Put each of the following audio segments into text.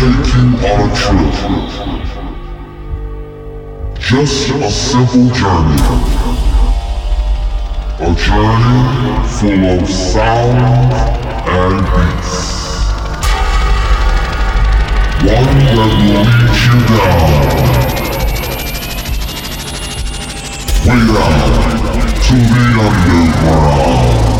you on a trip. Just a simple journey. A journey full of sound and beats. One that will lead you down. Way down to the underground.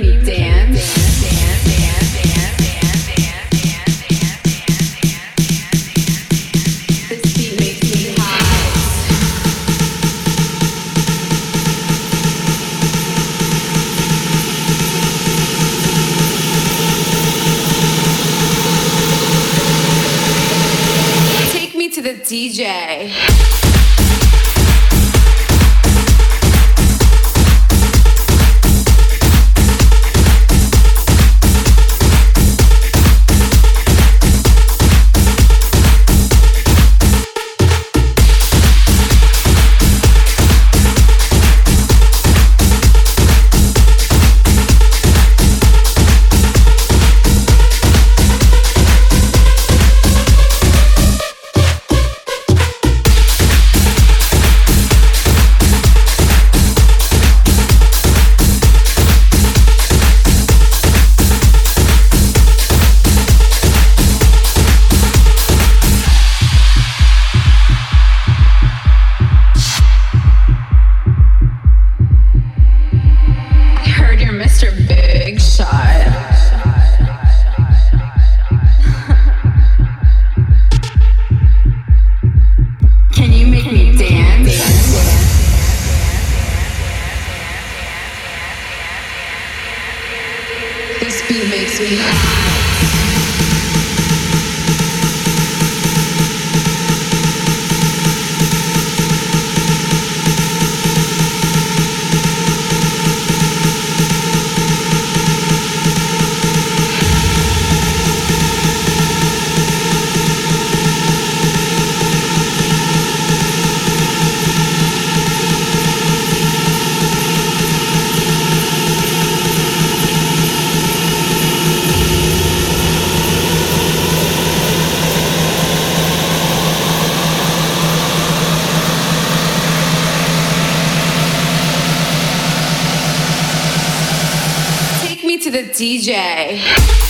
Damn. DJ.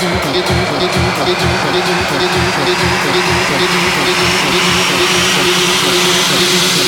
Thank you.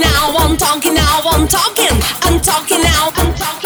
now, I'm talking now, I'm talking, I'm talking now, I'm talking.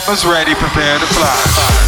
Campus ready, prepare to fly.